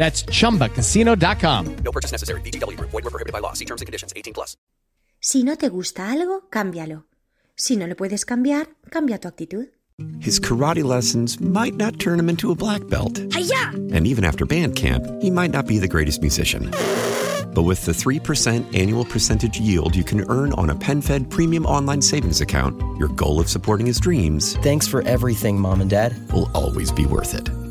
That's ChumbaCasino.com. No purchase necessary. VGW. Void were prohibited by law. See terms and conditions. 18 plus. Si no te gusta algo, cámbialo. Si no lo puedes cambiar, cambia tu actitud. His karate lessons might not turn him into a black belt. Hiya! And even after band camp, he might not be the greatest musician. But with the 3% annual percentage yield you can earn on a PenFed premium online savings account, your goal of supporting his dreams Thanks for everything, Mom and Dad. will always be worth it.